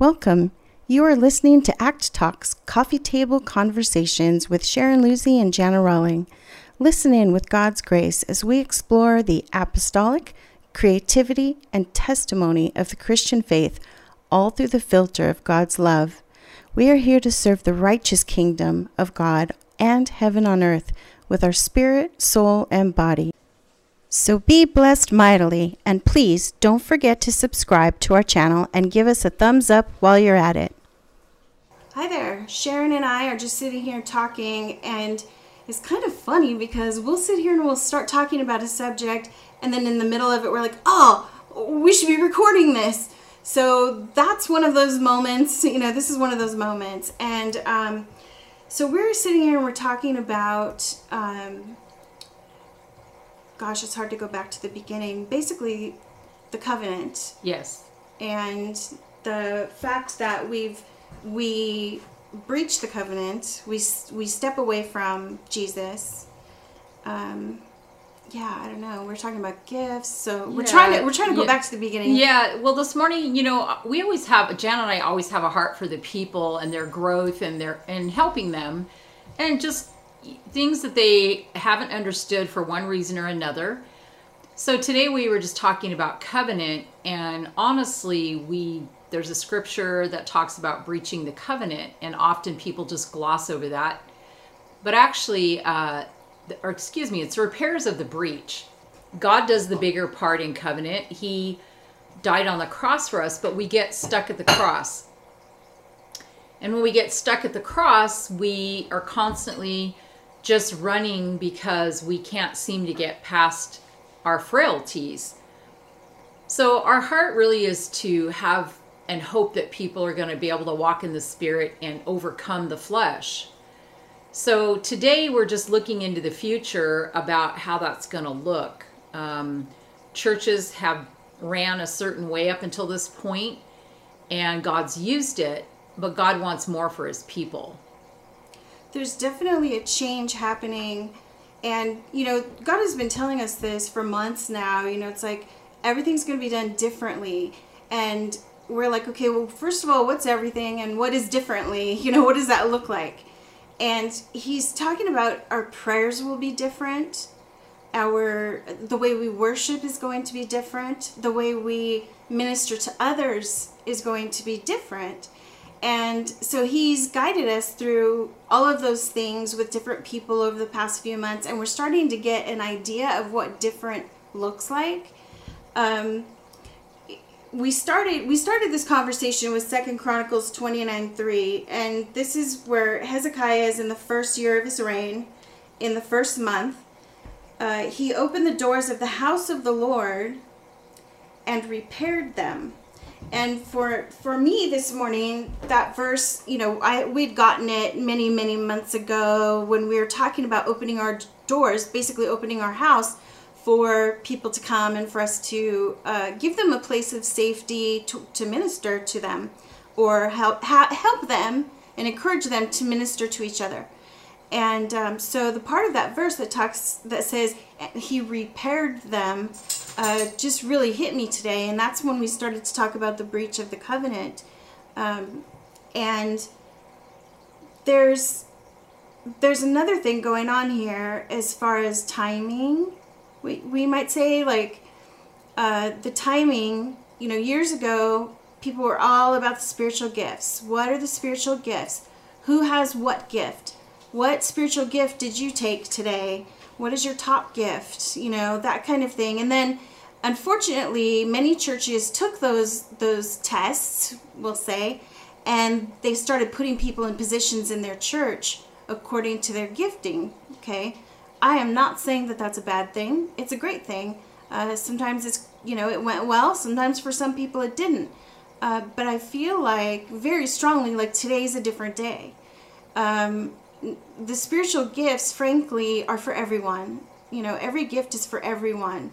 Welcome. You are listening to ACT Talks Coffee Table Conversations with Sharon Lucy and Jana Rawling. Listen in with God's grace as we explore the apostolic, creativity, and testimony of the Christian faith, all through the filter of God's love. We are here to serve the righteous kingdom of God and heaven on earth with our spirit, soul, and body. So be blessed mightily, and please don't forget to subscribe to our channel and give us a thumbs up while you're at it. Hi there. Sharon and I are just sitting here talking, and it's kind of funny because we'll sit here and we'll start talking about a subject, and then in the middle of it, we're like, oh, we should be recording this. So that's one of those moments, you know, this is one of those moments. And um, so we're sitting here and we're talking about, um, gosh, it's hard to go back to the beginning. Basically, the covenant. Yes. And the fact that we've we breach the covenant, we we step away from Jesus. Um, yeah, I don't know. We're talking about gifts, so we're Yeah, trying to we're trying to go yeah. back to the beginning. Yeah, well, this morning, you know, we always have Jan and I always have a heart for the people and their growth and their and helping them, and just things that they haven't understood for one reason or another. So today we were just talking about covenant, and honestly, we there's a scripture that talks about breaching the covenant, and often people just gloss over that. But actually, uh, or excuse me, it's repairs of the breach. God does the bigger part in covenant. He died on the cross for us, but we get stuck at the cross. And when we get stuck at the cross, we are constantly just running because we can't seem to get past our frailties. So, our heart really is to have and hope that people are going to be able to walk in the spirit and overcome the flesh. So, today we're just looking into the future about how that's going to look. Um, churches have ran a certain way up until this point, and God's used it, but God wants more for his people. There's definitely a change happening. And you know god has been telling us this for months now. You know it's like everything's going to be done differently. And we're like okay well first of all what's everything and what is differently? You know what does that look like? And he's talking about our prayers will be different. Our the way we worship is going to be different. The way we minister to others is going to be different and so he's guided us through all of those things with different people over the past few months and we're starting to get an idea of what different looks like. Um, we started we started this conversation with second chronicles 29 3 and this is where hezekiah is in the first year of his reign in the first month. Uh, he opened the doors of the house of the lord and repaired them and for for me this morning that verse you know i we'd gotten it many many months ago when we were talking about opening our doors basically opening our house for people to come and for us to uh, give them a place of safety to, to minister to them or help ha- help them and encourage them to minister to each other. And um, so the part of that verse that talks that says he repaired them uh, just really hit me today, and that's when we started to talk about the breach of the covenant. Um, and there's there's another thing going on here as far as timing. We we might say like uh, the timing. You know, years ago, people were all about the spiritual gifts. What are the spiritual gifts? Who has what gift? What spiritual gift did you take today? What is your top gift? You know, that kind of thing. And then unfortunately, many churches took those those tests, we'll say, and they started putting people in positions in their church according to their gifting, okay? I am not saying that that's a bad thing. It's a great thing. Uh, sometimes it's, you know, it went well. Sometimes for some people it didn't. Uh, but I feel like very strongly, like today's a different day. Um, the spiritual gifts, frankly, are for everyone. You know, every gift is for everyone.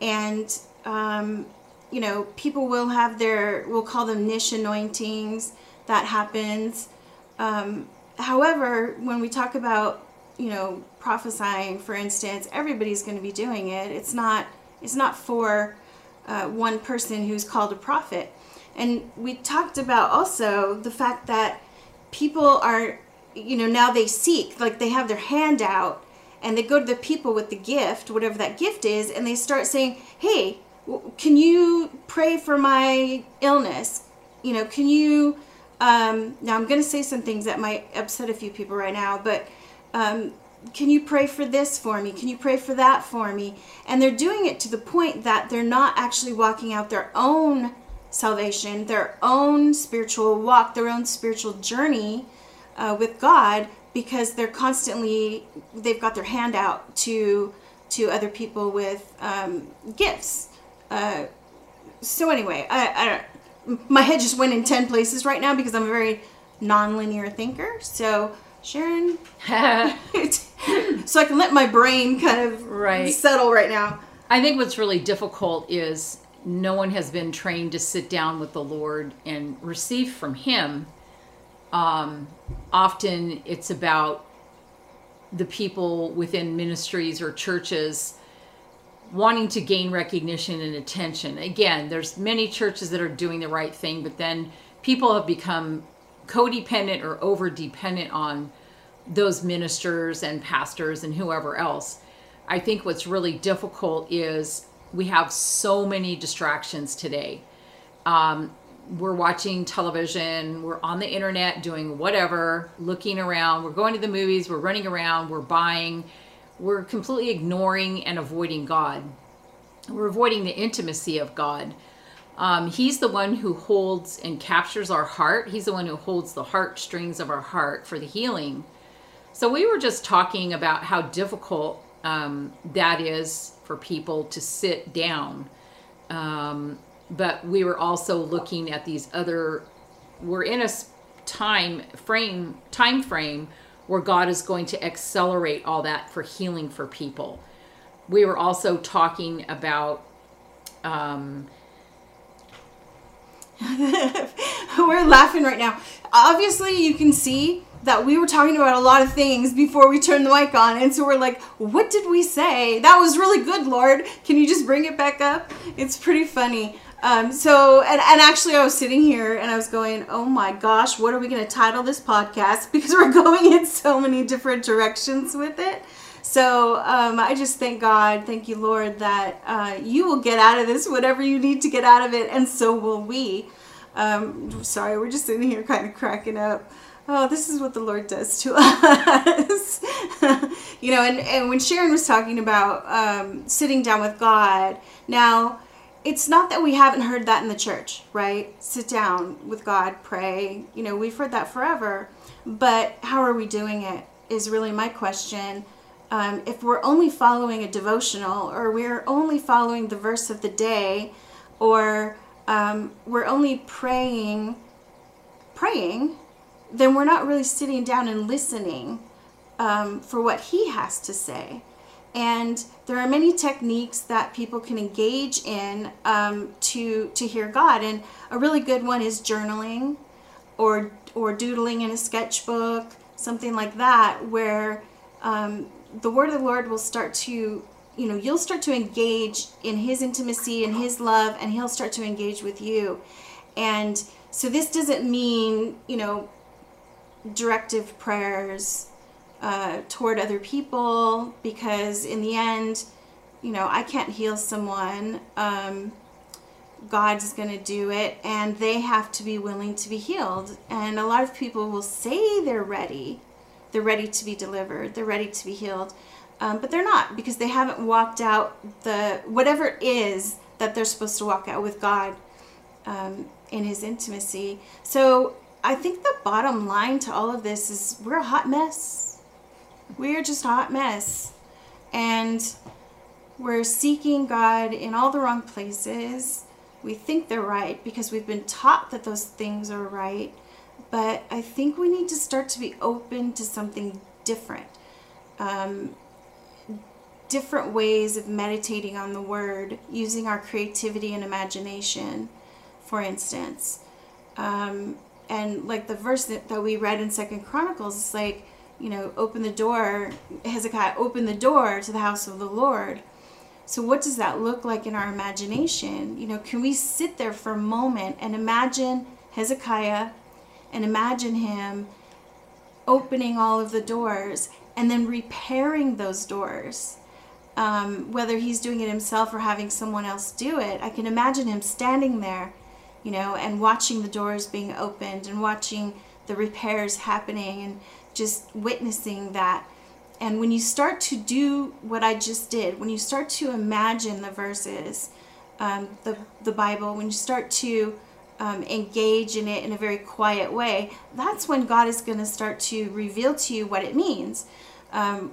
And, um, you know, people will have their, we'll call them niche anointings. That happens. Um, however, when we talk about, you know, prophesying, for instance, everybody's going to be doing it. It's not, it's not for uh, one person who's called a prophet. And we talked about also the fact that people are, you know, now they seek, like they have their hand out and they go to the people with the gift, whatever that gift is, and they start saying, hey, can you pray for my illness? You know, can you, um, now I'm going to say some things that might upset a few people right now, but um, can you pray for this for me? Can you pray for that for me? And they're doing it to the point that they're not actually walking out their own salvation, their own spiritual walk, their own spiritual journey uh, with God because they're constantly they've got their hand out to to other people with um, gifts. Uh, so anyway, I, I my head just went in ten places right now because I'm a very non-linear thinker. So Sharon, so I can let my brain kind of right. settle right now. I think what's really difficult is no one has been trained to sit down with the Lord and receive from Him um, often it's about the people within ministries or churches wanting to gain recognition and attention. Again, there's many churches that are doing the right thing, but then people have become codependent or over dependent on those ministers and pastors and whoever else. I think what's really difficult is we have so many distractions today. Um, we're watching television, we're on the internet doing whatever, looking around, we're going to the movies, we're running around, we're buying, we're completely ignoring and avoiding God. We're avoiding the intimacy of God. Um, he's the one who holds and captures our heart. He's the one who holds the heartstrings of our heart for the healing. So we were just talking about how difficult um, that is for people to sit down. Um, but we were also looking at these other we're in a time frame time frame where God is going to accelerate all that for healing for people. We were also talking about um, we're laughing right now. Obviously, you can see that we were talking about a lot of things before we turned the mic on. And so we're like, what did we say? That was really good, Lord. Can you just bring it back up? It's pretty funny. Um, so, and, and actually, I was sitting here and I was going, oh my gosh, what are we going to title this podcast? Because we're going in so many different directions with it. So, um, I just thank God, thank you, Lord, that uh, you will get out of this whatever you need to get out of it, and so will we. Um, sorry, we're just sitting here kind of cracking up. Oh, this is what the Lord does to us. you know, and, and when Sharon was talking about um, sitting down with God, now, it's not that we haven't heard that in the church, right? Sit down with God, pray. You know, we've heard that forever. But how are we doing it is really my question. Um, if we're only following a devotional or we're only following the verse of the day or um, we're only praying, praying, then we're not really sitting down and listening um, for what he has to say. And there are many techniques that people can engage in um, to to hear God. And a really good one is journaling, or or doodling in a sketchbook, something like that, where um, the word of the Lord will start to you know you'll start to engage in His intimacy and His love, and He'll start to engage with you. And so this doesn't mean you know directive prayers uh, toward other people because in the end, you know, I can't heal someone. Um, God's going to do it, and they have to be willing to be healed. And a lot of people will say they're ready, they're ready to be delivered, they're ready to be healed, um, but they're not because they haven't walked out the whatever it is that they're supposed to walk out with God um, in His intimacy. So I think the bottom line to all of this is we're a hot mess we're just a hot mess. And we're seeking God in all the wrong places. We think they're right because we've been taught that those things are right. But I think we need to start to be open to something different. Um, different ways of meditating on the word, using our creativity and imagination, for instance. Um, and like the verse that, that we read in Second Chronicles, it's like you know, open the door, Hezekiah opened the door to the house of the Lord. So, what does that look like in our imagination? You know, can we sit there for a moment and imagine Hezekiah and imagine him opening all of the doors and then repairing those doors? Um, whether he's doing it himself or having someone else do it, I can imagine him standing there, you know, and watching the doors being opened and watching the repairs happening and just witnessing that. And when you start to do what I just did, when you start to imagine the verses, um, the, the Bible, when you start to um, engage in it in a very quiet way, that's when God is going to start to reveal to you what it means. Um,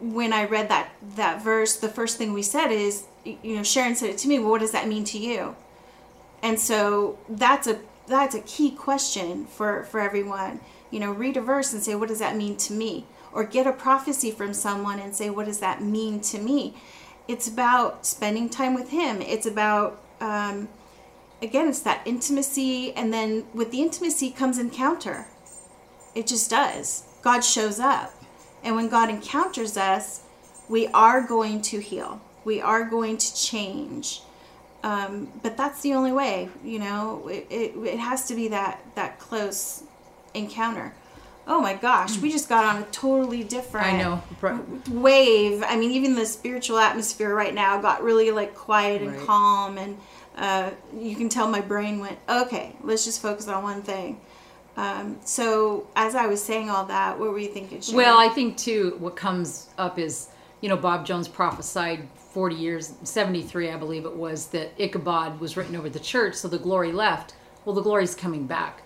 when I read that that verse, the first thing we said is, you know, Sharon said it to me. Well, what does that mean to you? And so that's a that's a key question for for everyone. You know, read a verse and say, what does that mean to me? Or get a prophecy from someone and say, what does that mean to me? It's about spending time with Him. It's about um, again, it's that intimacy, and then with the intimacy comes encounter. It just does. God shows up. And when God encounters us, we are going to heal. We are going to change. Um, but that's the only way, you know. It, it, it has to be that that close encounter. Oh my gosh, we just got on a totally different I know. wave. I mean, even the spiritual atmosphere right now got really like quiet and Right. calm, and uh, you can tell my brain went, okay, let's just focus on one thing. Um, so, as I was saying all that, what were you thinking? Sharon? Well, I think too, what comes up is, you know, Bob Jones prophesied 40 years, 73, I believe it was, that Ichabod was written over the church, so the glory left. Well, the glory's coming back.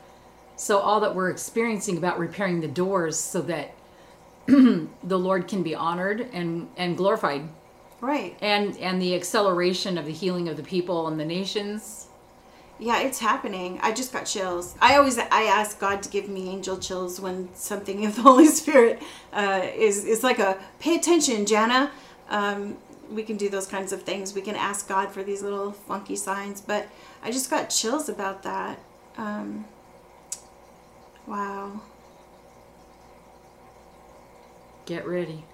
So all that we're experiencing about repairing the doors so that the Lord can be honored and, and glorified. right. And and the acceleration of the healing of the people and the nations. Yeah, it's happening. I just got chills. I always I ask God to give me angel chills when something of the Holy Spirit uh, is is like a pay attention, Jana. Um, we can do those kinds of things. We can ask God for these little funky signs, but I just got chills about that. Um, wow. Get ready.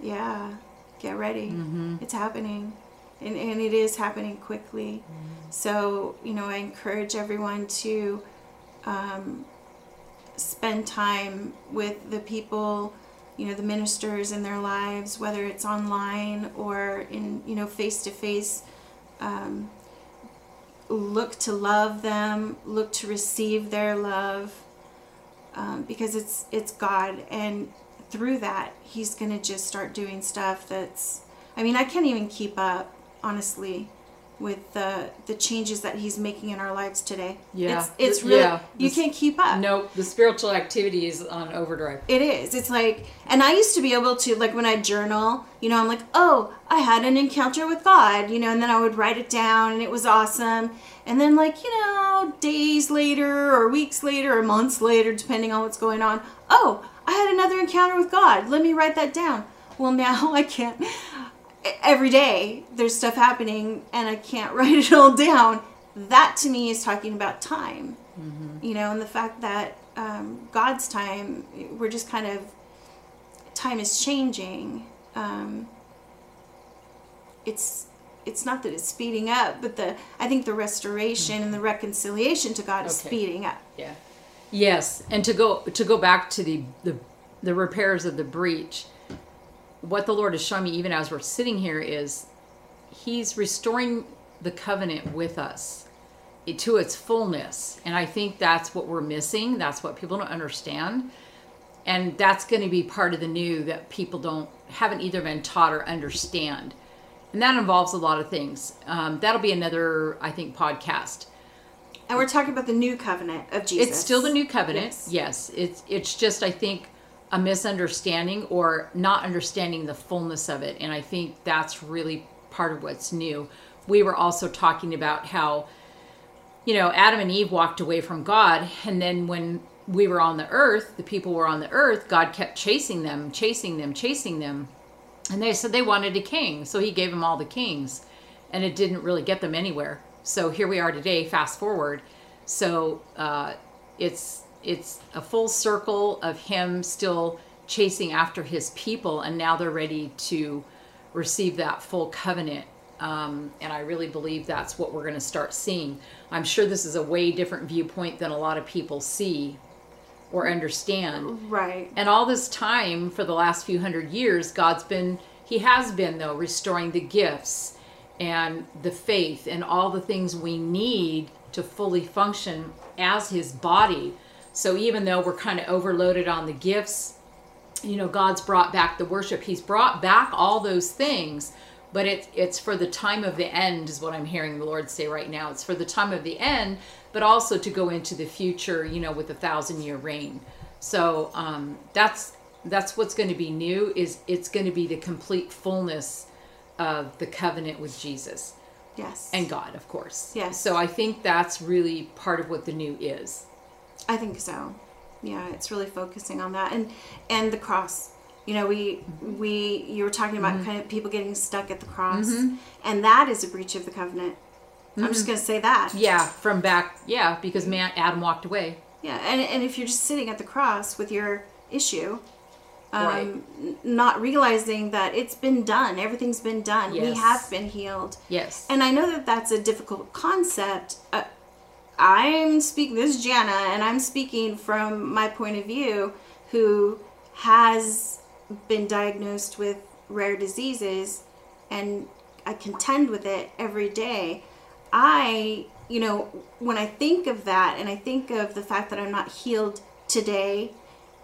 Yeah, get ready. Mm-hmm. It's happening. And, and it is happening quickly. Mm-hmm. So, you know, I encourage everyone to um, spend time with the people, you know, the ministers in their lives, whether it's online or in, you know, face to face. Look to love them, look to receive their love um, because it's it's God, and through that, He's gonna just start doing stuff that's. I mean, I can't even keep up, honestly, with the the changes that He's making in our lives today. Yeah. it's, it's really yeah. you This- can't keep up. No, the spiritual activity is on overdrive. It is. It's like, and I used to be able to, like, when I journal, you know, I'm like, oh, I had an encounter with God, you know, and then I would write it down and it was awesome. And then, like, you know, days later or weeks later or months later, depending on what's going on, oh, I had another encounter with God. Let me write that down. Well, now I can't. Every day there's stuff happening and I can't write it all down. That to me is talking about time you know, and the fact that um, God's time, we're just kind of, time is changing. Um, it's it's not that it's speeding up, but the I think the restoration and the reconciliation to God is Okay. speeding up. Yeah. Yes, and to go to go back to the the the repairs of the breach, what the Lord has shown me even as we're sitting here is he's restoring the covenant with us to its fullness. And I think that's what we're missing. That's what people don't understand. And that's going to be part of the new that people don't haven't either been taught or understand. And that involves a lot of things. Um, that'll be another, I think, podcast. And we're talking about the new covenant of Jesus. It's still the new covenant. Yes. Yes. It's it's just I think a misunderstanding or not understanding the fullness of it. And I think that's really part of what's new. We were also talking about how you know, Adam and Eve walked away from God and then when we were on the earth, the people were on the earth, God kept chasing them, chasing them, chasing them. And they said they wanted a king, so he gave them all the kings. And it didn't really get them anywhere. So here we are today, fast forward. So uh, it's it's a full circle of him still chasing after his people, and now they're ready to receive that full covenant Um, and I really believe that's what we're going to start seeing. I'm sure this is a way different viewpoint than a lot of people see or understand. Right. And all this time, for the last few hundred years, God's been, He has been, though, restoring the gifts and the faith and all the things we need to fully function as His body. So even though we're kind of overloaded on the gifts, you know, God's brought back the worship. He's brought back all those things, but it, it's for the time of the end, is what I'm hearing the Lord say right now. It's for the time of the end, but also to go into the future, you know, with a thousand year reign. So um, that's that's what's going to be new. Is it's going to be the complete fullness of the covenant with Jesus Yes. and God, of course. Yes. So I think that's really part of what the new is. I think so. Yeah, it's really focusing on that and and the cross. You know, we we you were talking about Mm-hmm. kind of people getting stuck at the cross, and that is a breach of the covenant. I'm Mm-hmm. just going to say that. Yeah, from back, yeah, because man, Adam walked away. Yeah, and and if you're just sitting at the cross with your issue, um, Right. not realizing that it's been done, everything's been done, Yes. we have been healed. Yes. And I know that that's a difficult concept. Uh, I'm speaking, this is Jana, and I'm speaking from my point of view, who has been diagnosed with rare diseases and I contend with it every day. I, you know, when I think of that and I think of the fact that I'm not healed today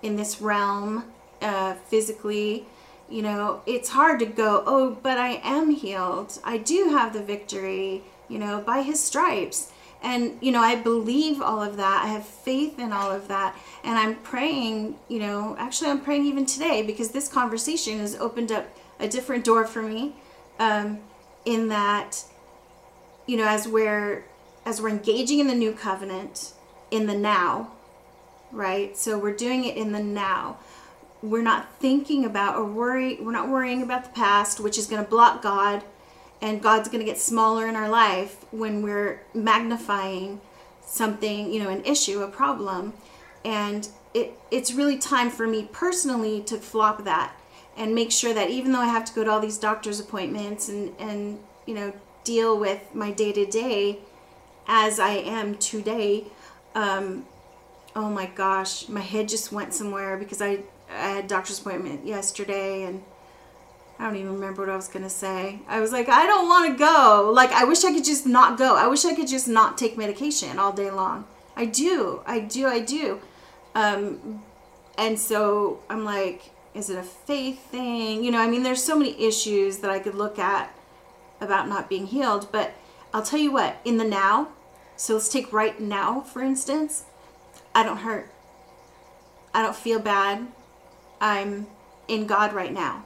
in this realm uh, physically, you know, it's hard to go, oh, but I am healed. I do have the victory, you know, by his stripes. And, you know, I believe all of that. I have faith in all of that. And I'm praying, you know, actually, I'm praying even today because this conversation has opened up a different door for me um, in that, you know, as we're as we're engaging in the new covenant in the now, right? So we're doing it in the now. We're not thinking about or worry. We're not worrying about the past, which is going to block God, and God's going to get smaller in our life when we're magnifying something, you know, an issue, a problem, and it it's really time for me personally to flop that and make sure that even though I have to go to all these doctor's appointments and and you know deal with my day to day as I am today, um, oh my gosh, my head just went somewhere because I, I had doctor's appointment yesterday and I don't even remember what I was gonna say. I was like, I don't want to go. Like, I wish I could just not go. I wish I could just not take medication all day long. I do, I do, I do. Um, and so I'm like, is it a faith thing? You know, I mean, there's so many issues that I could look at about not being healed. But I'll tell you what, in the now, so let's take right now, for instance, I don't hurt. I don't feel bad. I'm in God right now.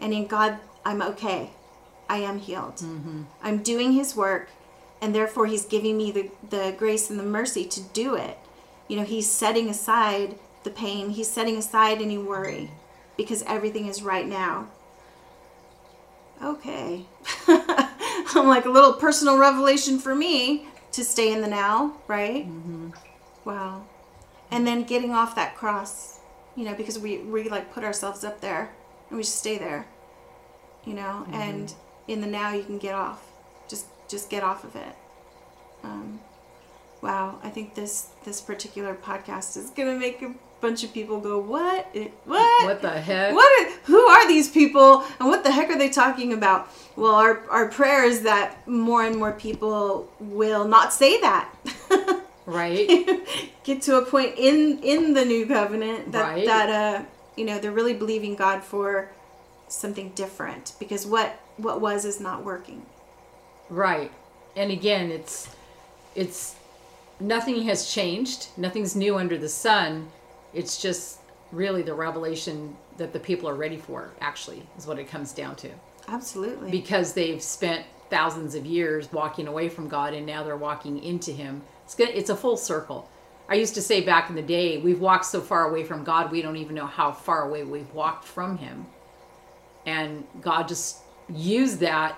And in God, I'm okay. I am healed. Mm-hmm. I'm doing His work, and therefore He's giving me the, the grace and the mercy to do it. You know, He's setting aside the pain, He's setting aside any worry because everything is right now. Okay. I'm like a little personal revelation for me to stay in the now, right? Mm-hmm. Wow. And then getting off that cross, you know, because we, we like put ourselves up there and we just stay there, you know, and in the now you can get off. Just just get off of it. Um, wow, I think this this particular podcast is gonna make a bunch of people go, "What? What? What the heck? What? Are, who are these people? And what the heck are they talking about?" Well, our our prayer is that more and more people will not say that. Right? Get to a point in in the new covenant that Right. that uh you know they're really believing God for something different because what what was is not working. Right. And again, it's it's nothing has changed. Nothing's new under the sun. It's just really the revelation that the people are ready for, actually, is what it comes down to. Absolutely. Because they've spent thousands of years walking away from God and now they're walking into him. It's gonna, it's a full circle. I used to say back in the day, we've walked so far away from God, we don't even know how far away we've walked from him. And God just used that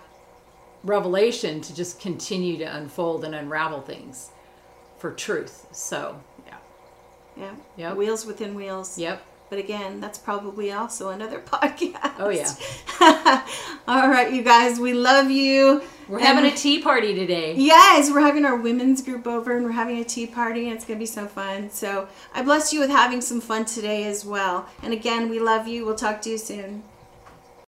revelation to just continue to unfold and unravel things for truth. So, yeah. yeah. Yep. Wheels within wheels. Yep. But again, that's probably also another podcast. Oh, yeah. All right, you guys, we love you. We're And having a tea party today. Yes, we're having our women's group over and we're having a tea party and it's going to be so fun. So I bless you with having some fun today as well. And again, we love you. We'll talk to you soon.